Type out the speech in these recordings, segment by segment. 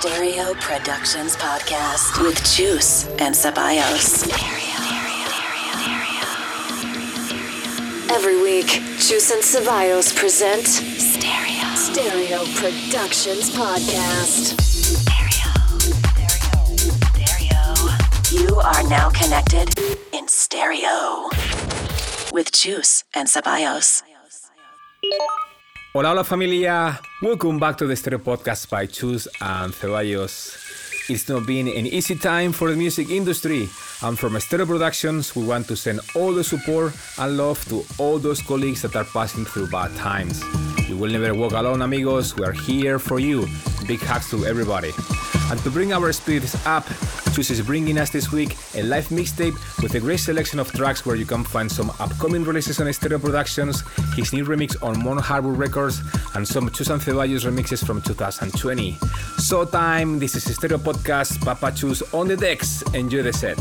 Stereo Productions podcast with Chus and Ceballos. Every week, Chus and Ceballos present Stereo Stereo Productions podcast. You are now connected in stereo with Chus and Ceballos. Hola, hola familia. Welcome back to the Stereo Podcast by Chus and Ceballos. It's not been an easy time for the music industry, and from Stereo Productions, we want to send all the support and love to all those colleagues that are passing through bad times. You will never walk alone, amigos. We are here for you. Big hugs to everybody. And to bring our spirits up, Chus is bringing us this week a live mixtape with a great selection of tracks where you can find some upcoming releases on Stereo Productions, his new remix on Moon Harbour Records, and some Chus and Ceballos remixes from 2020. So time, this is Stereo Podcast, Papa Chus on the decks. Enjoy the set.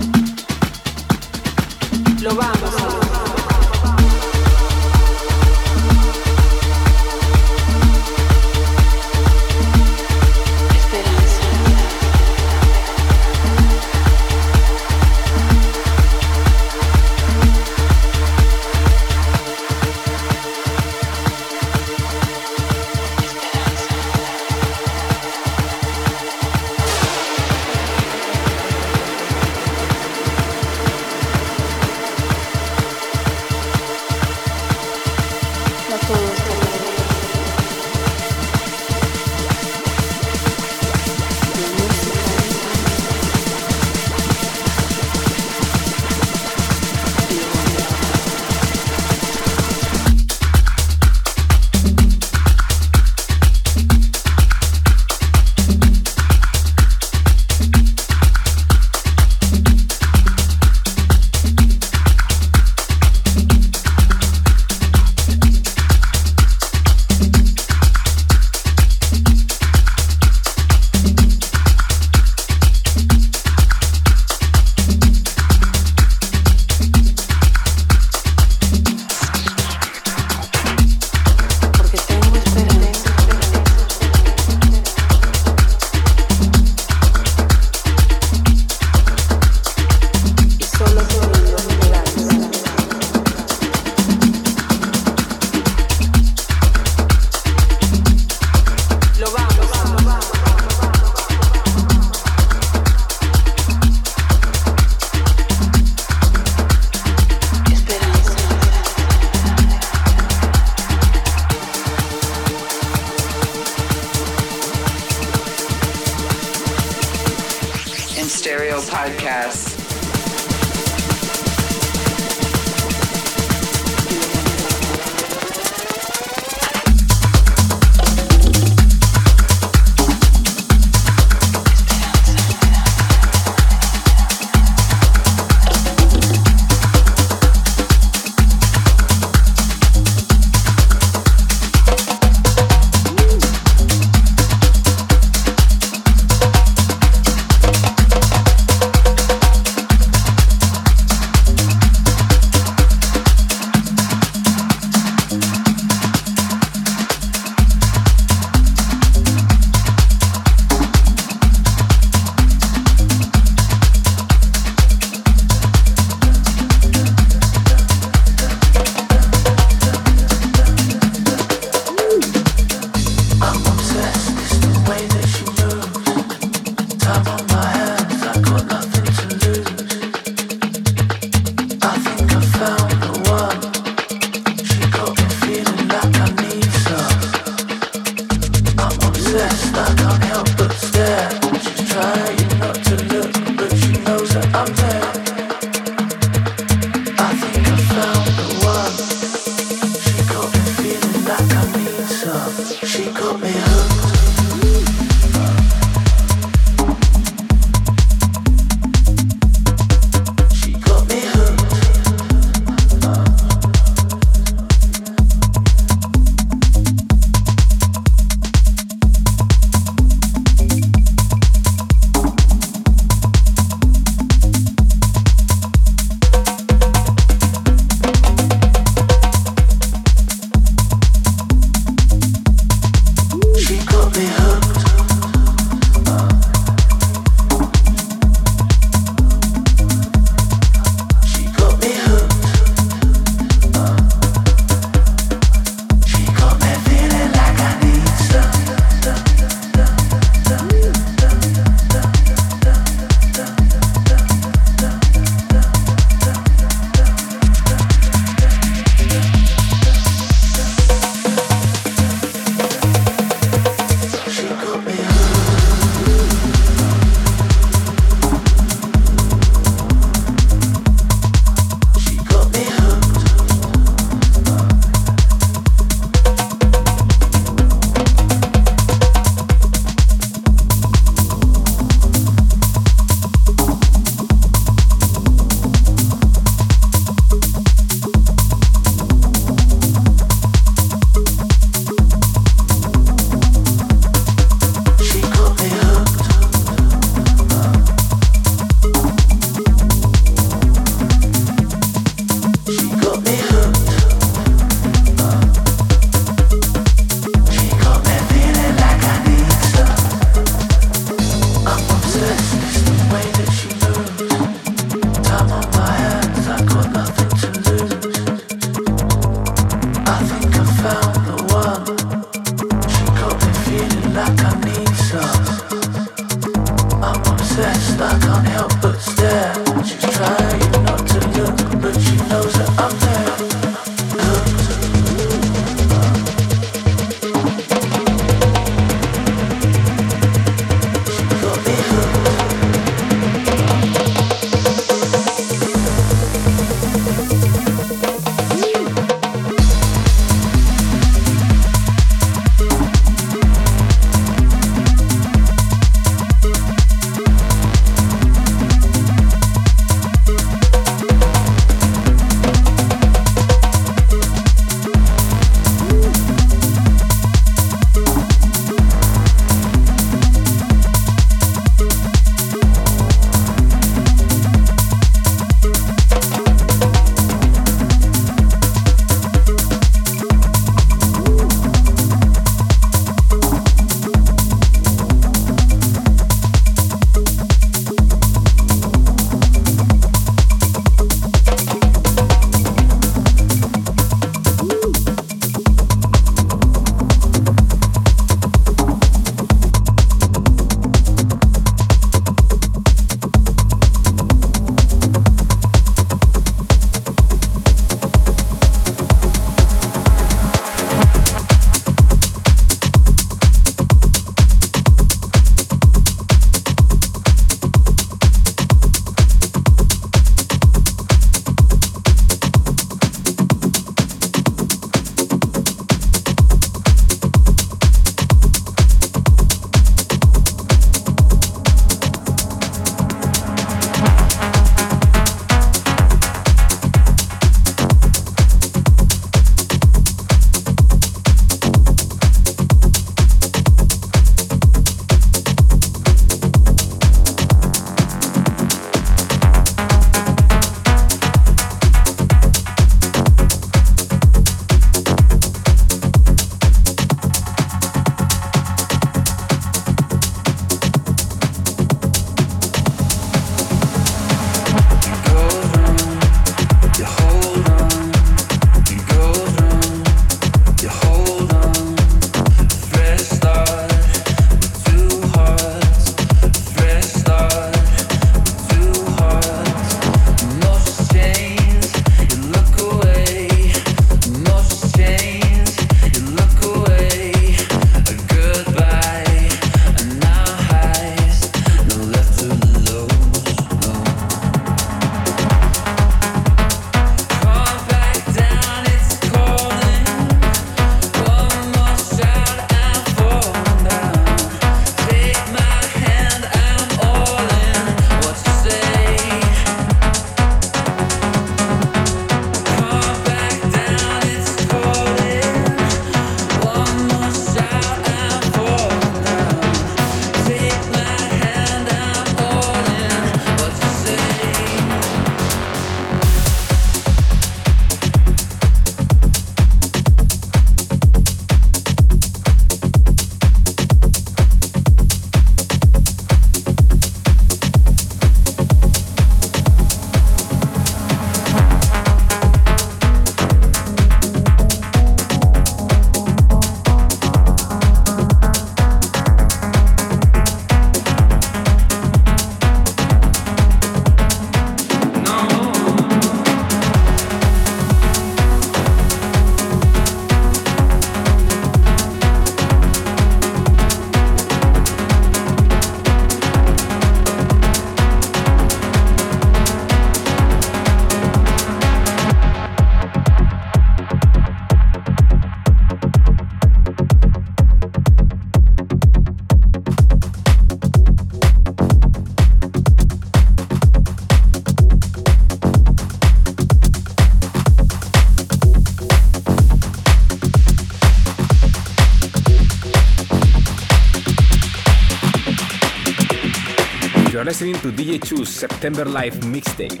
Listening to DJ Chus September Live mixtape.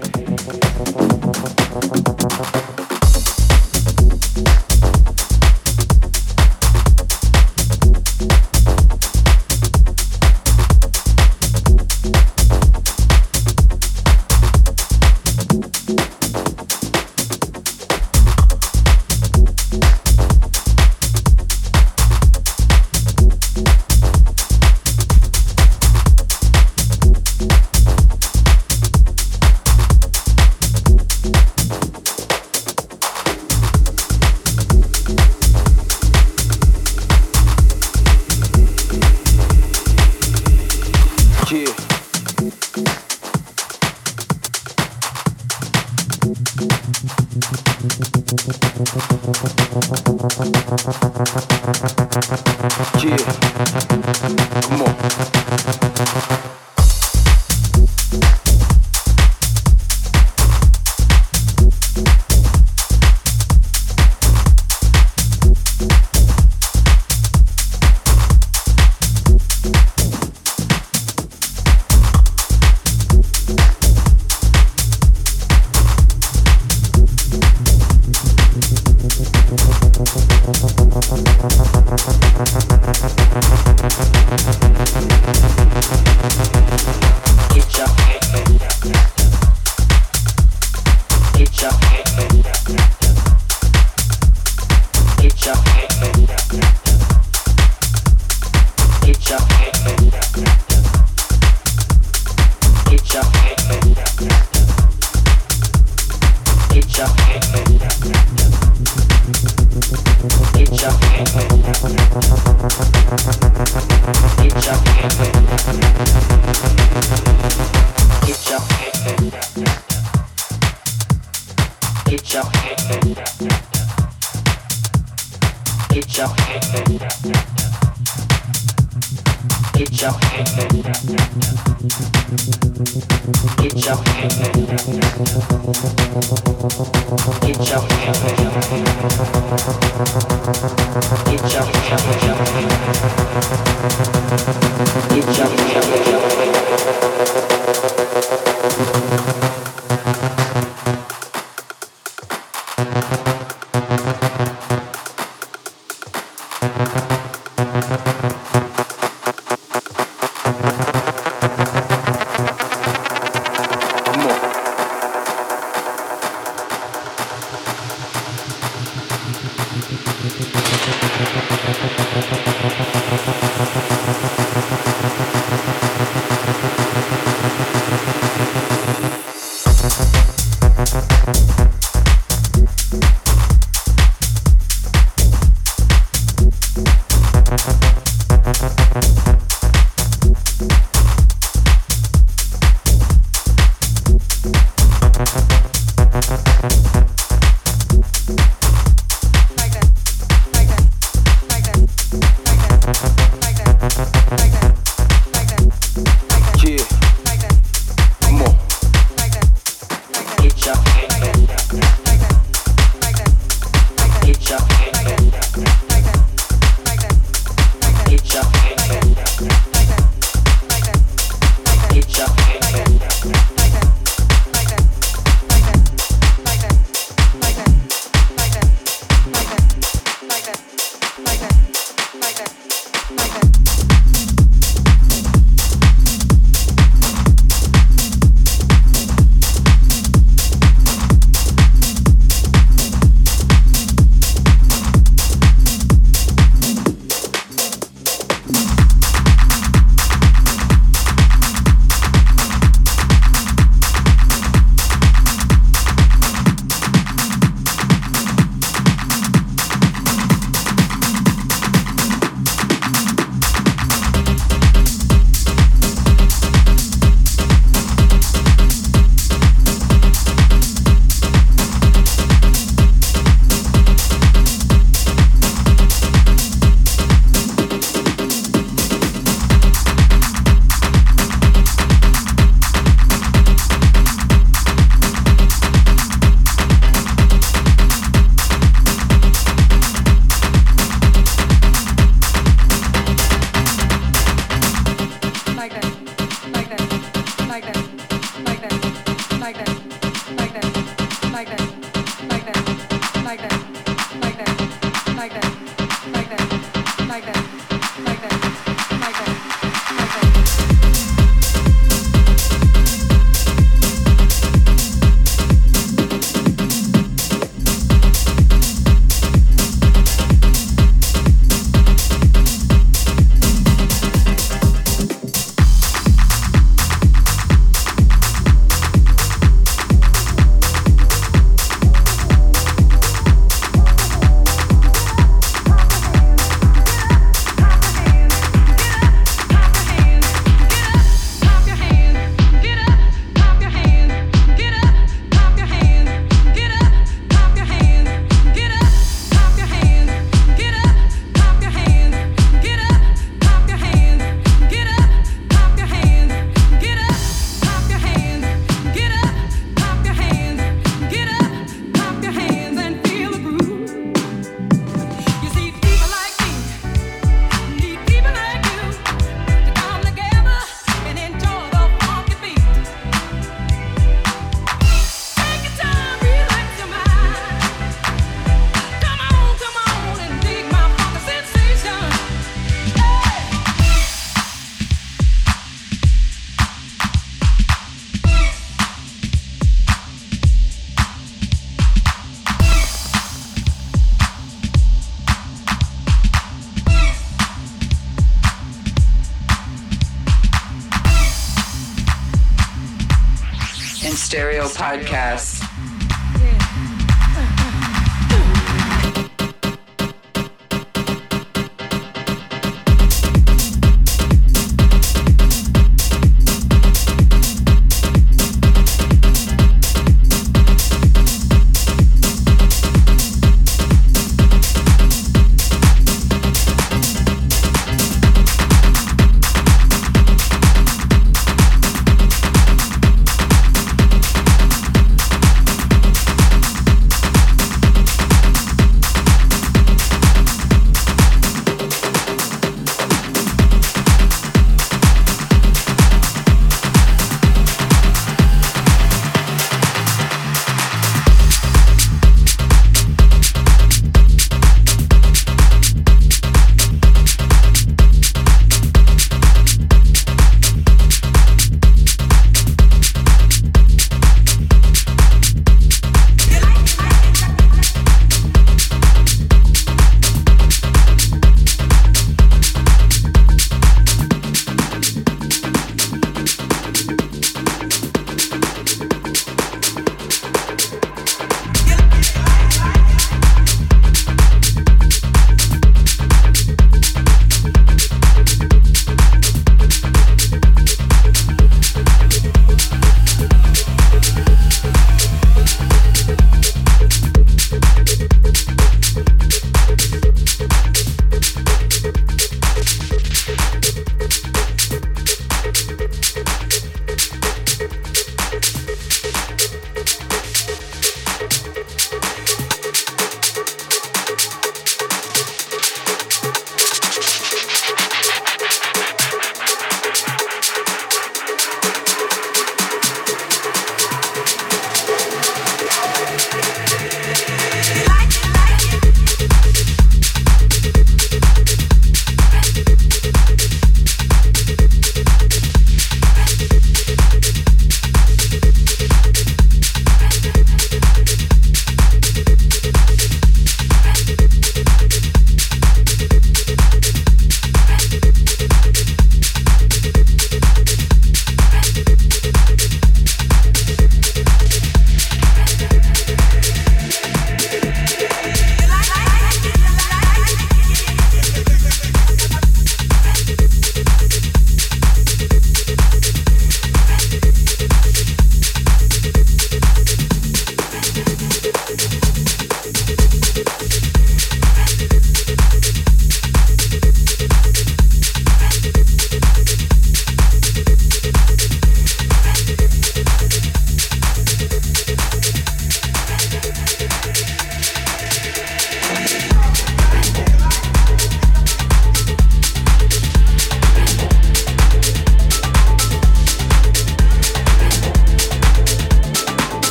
Get your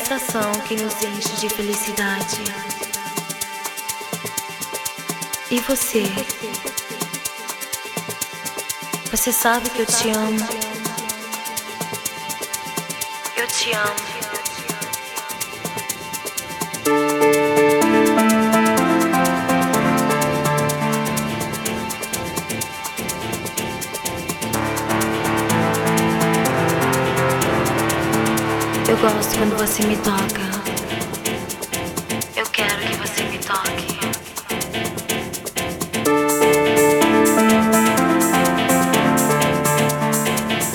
sensação que nos enche de felicidade. E você? Você sabe que eu te amo. Eu te amo. Quando você me toca. Eu quero que você me toque.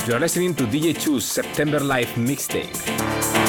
You are listening to DJ Choose September Live Mixtape.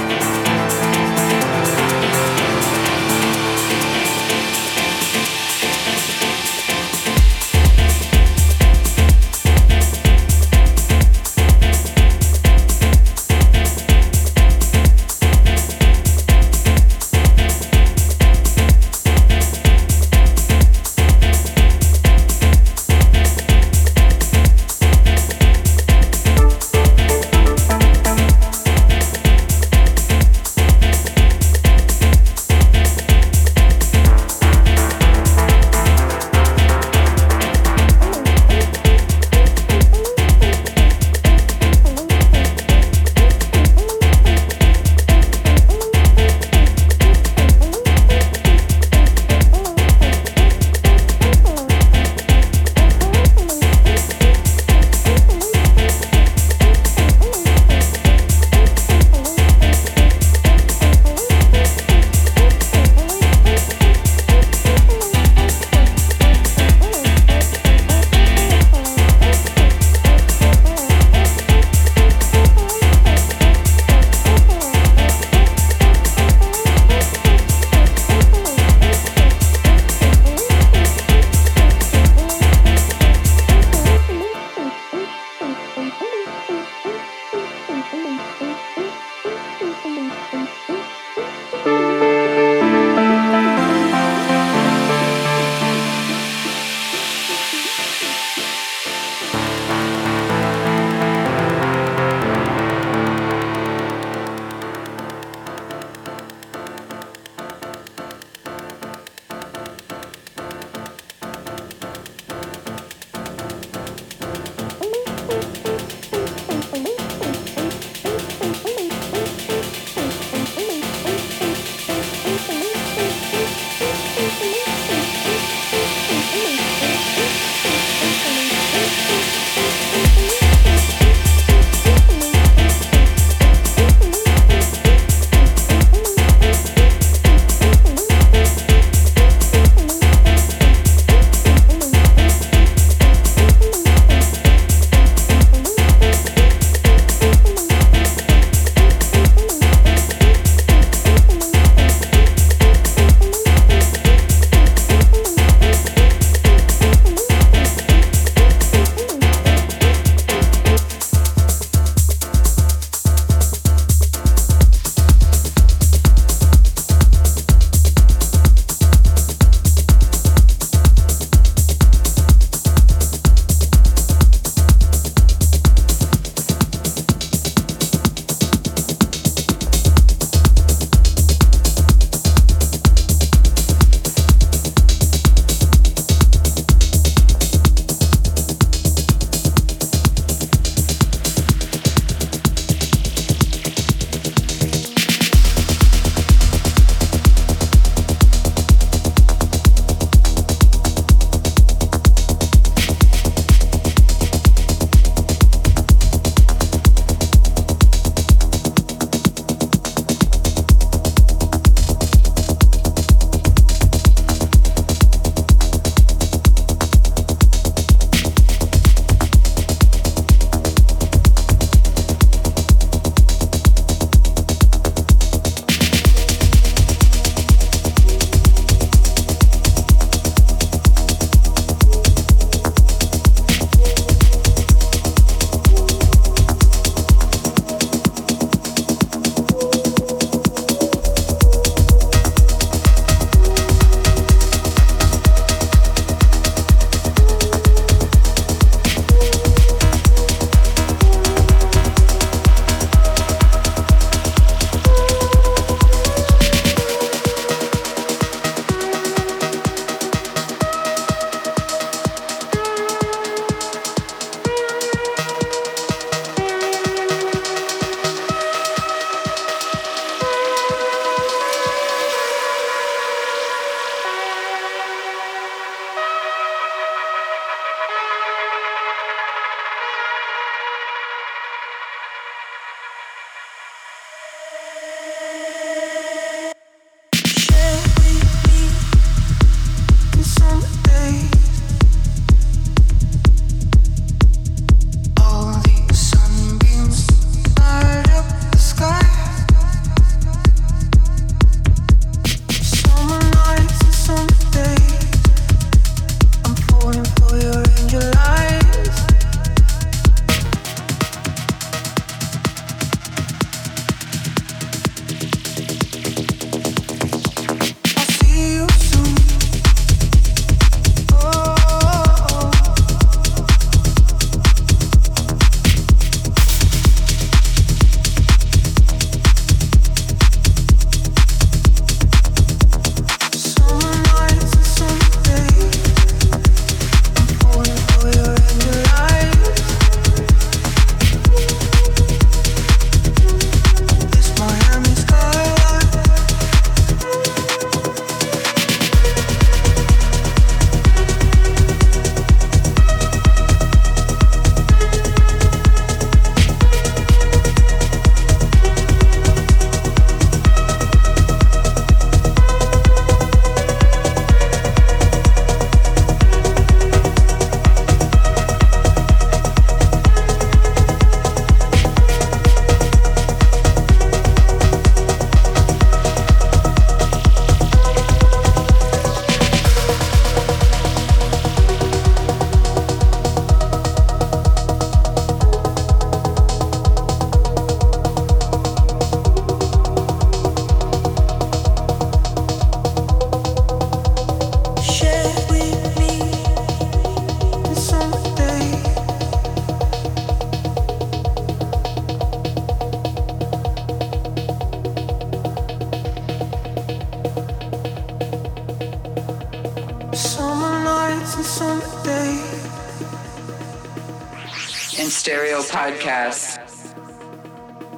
Podcast.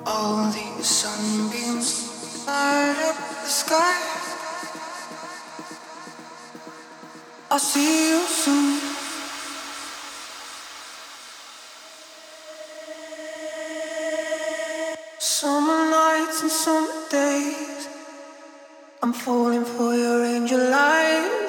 All these sunbeams light up the sky. I'll see you soon. Summer nights and summer days. I'm falling for your angel eyes.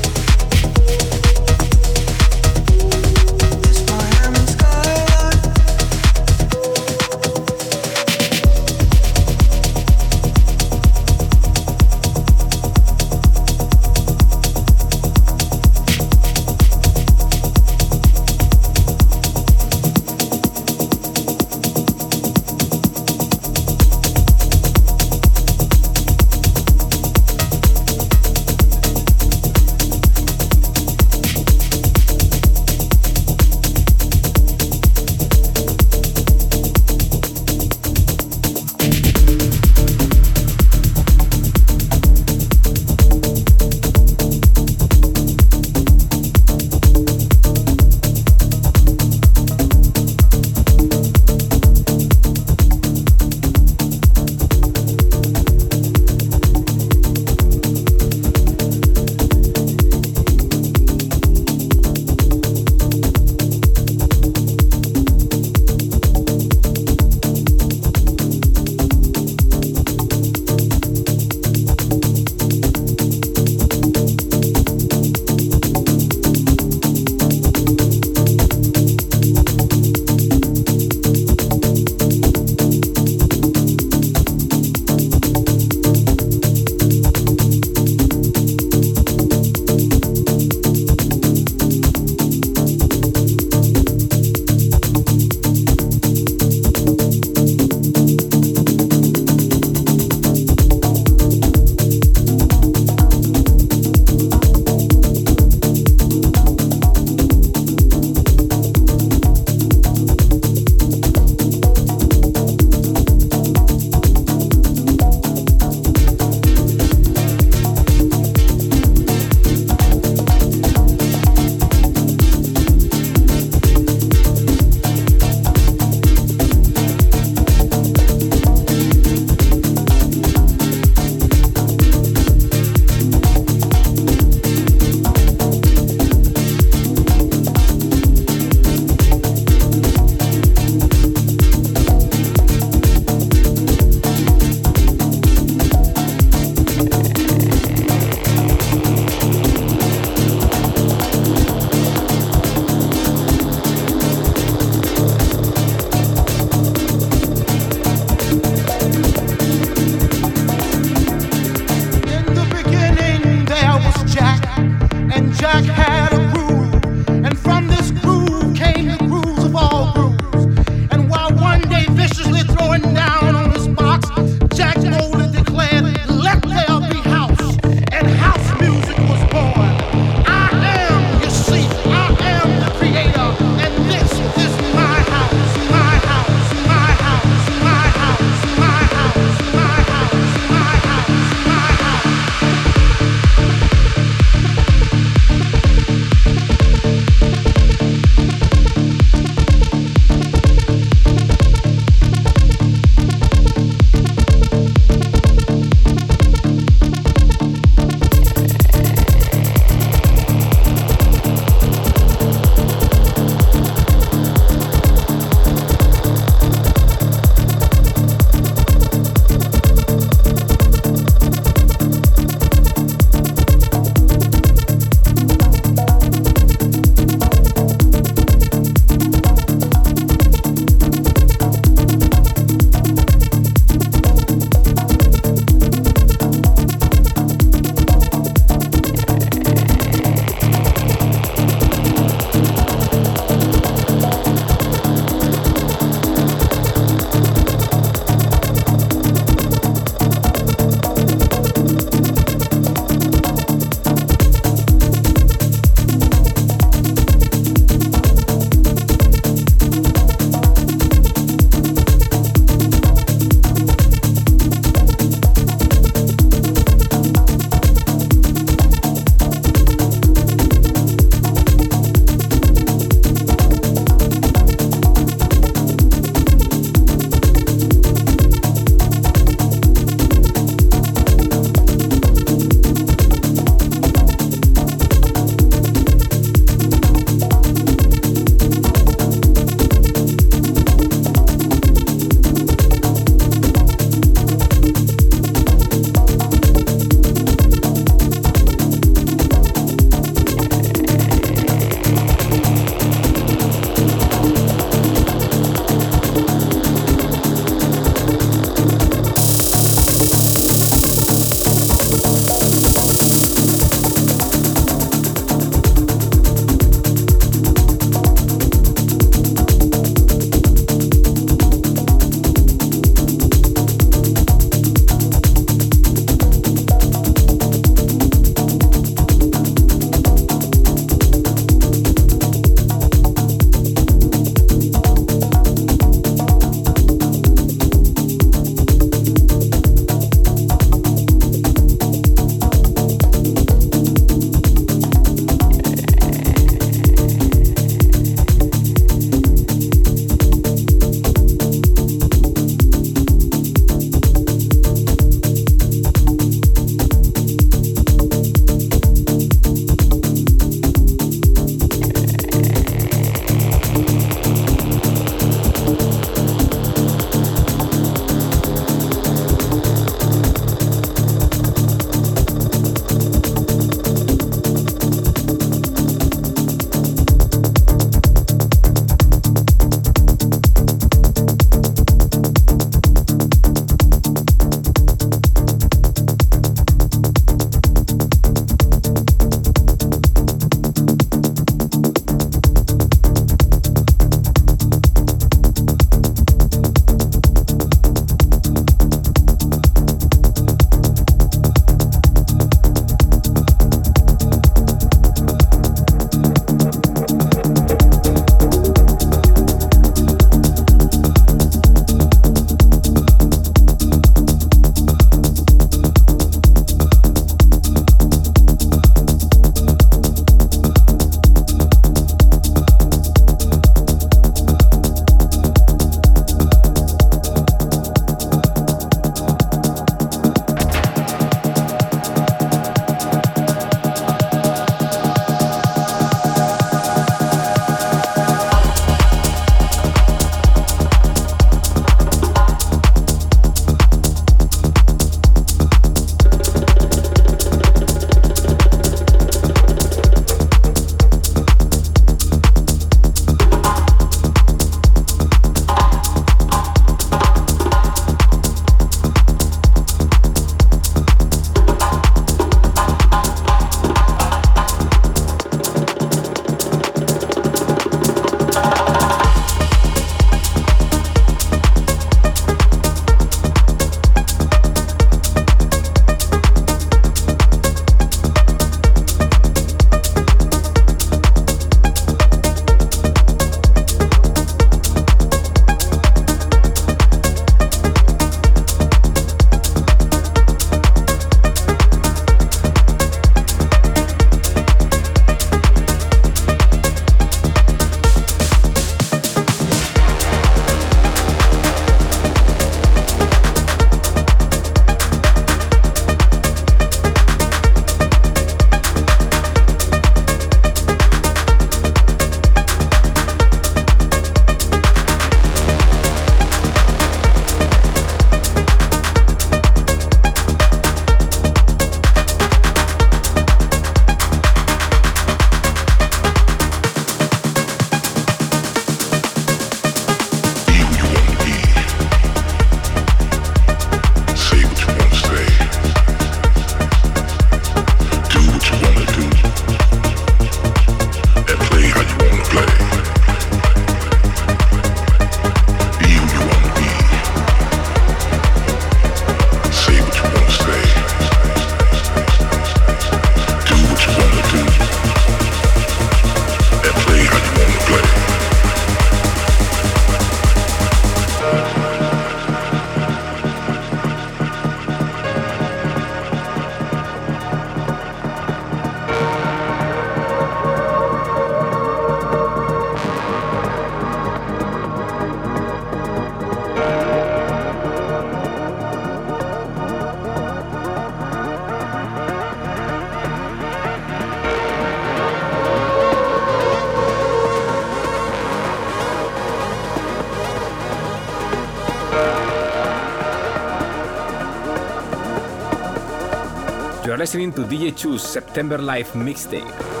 Listening to DJ Chus September Live mixtape.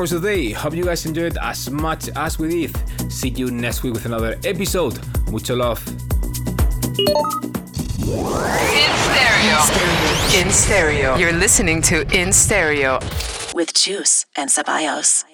For today. Hope you guys enjoyed as much as we did. See you next week with another episode. Mucho love. In stereo. In stereo. You're listening to In Stereo with Chus and Ceballos.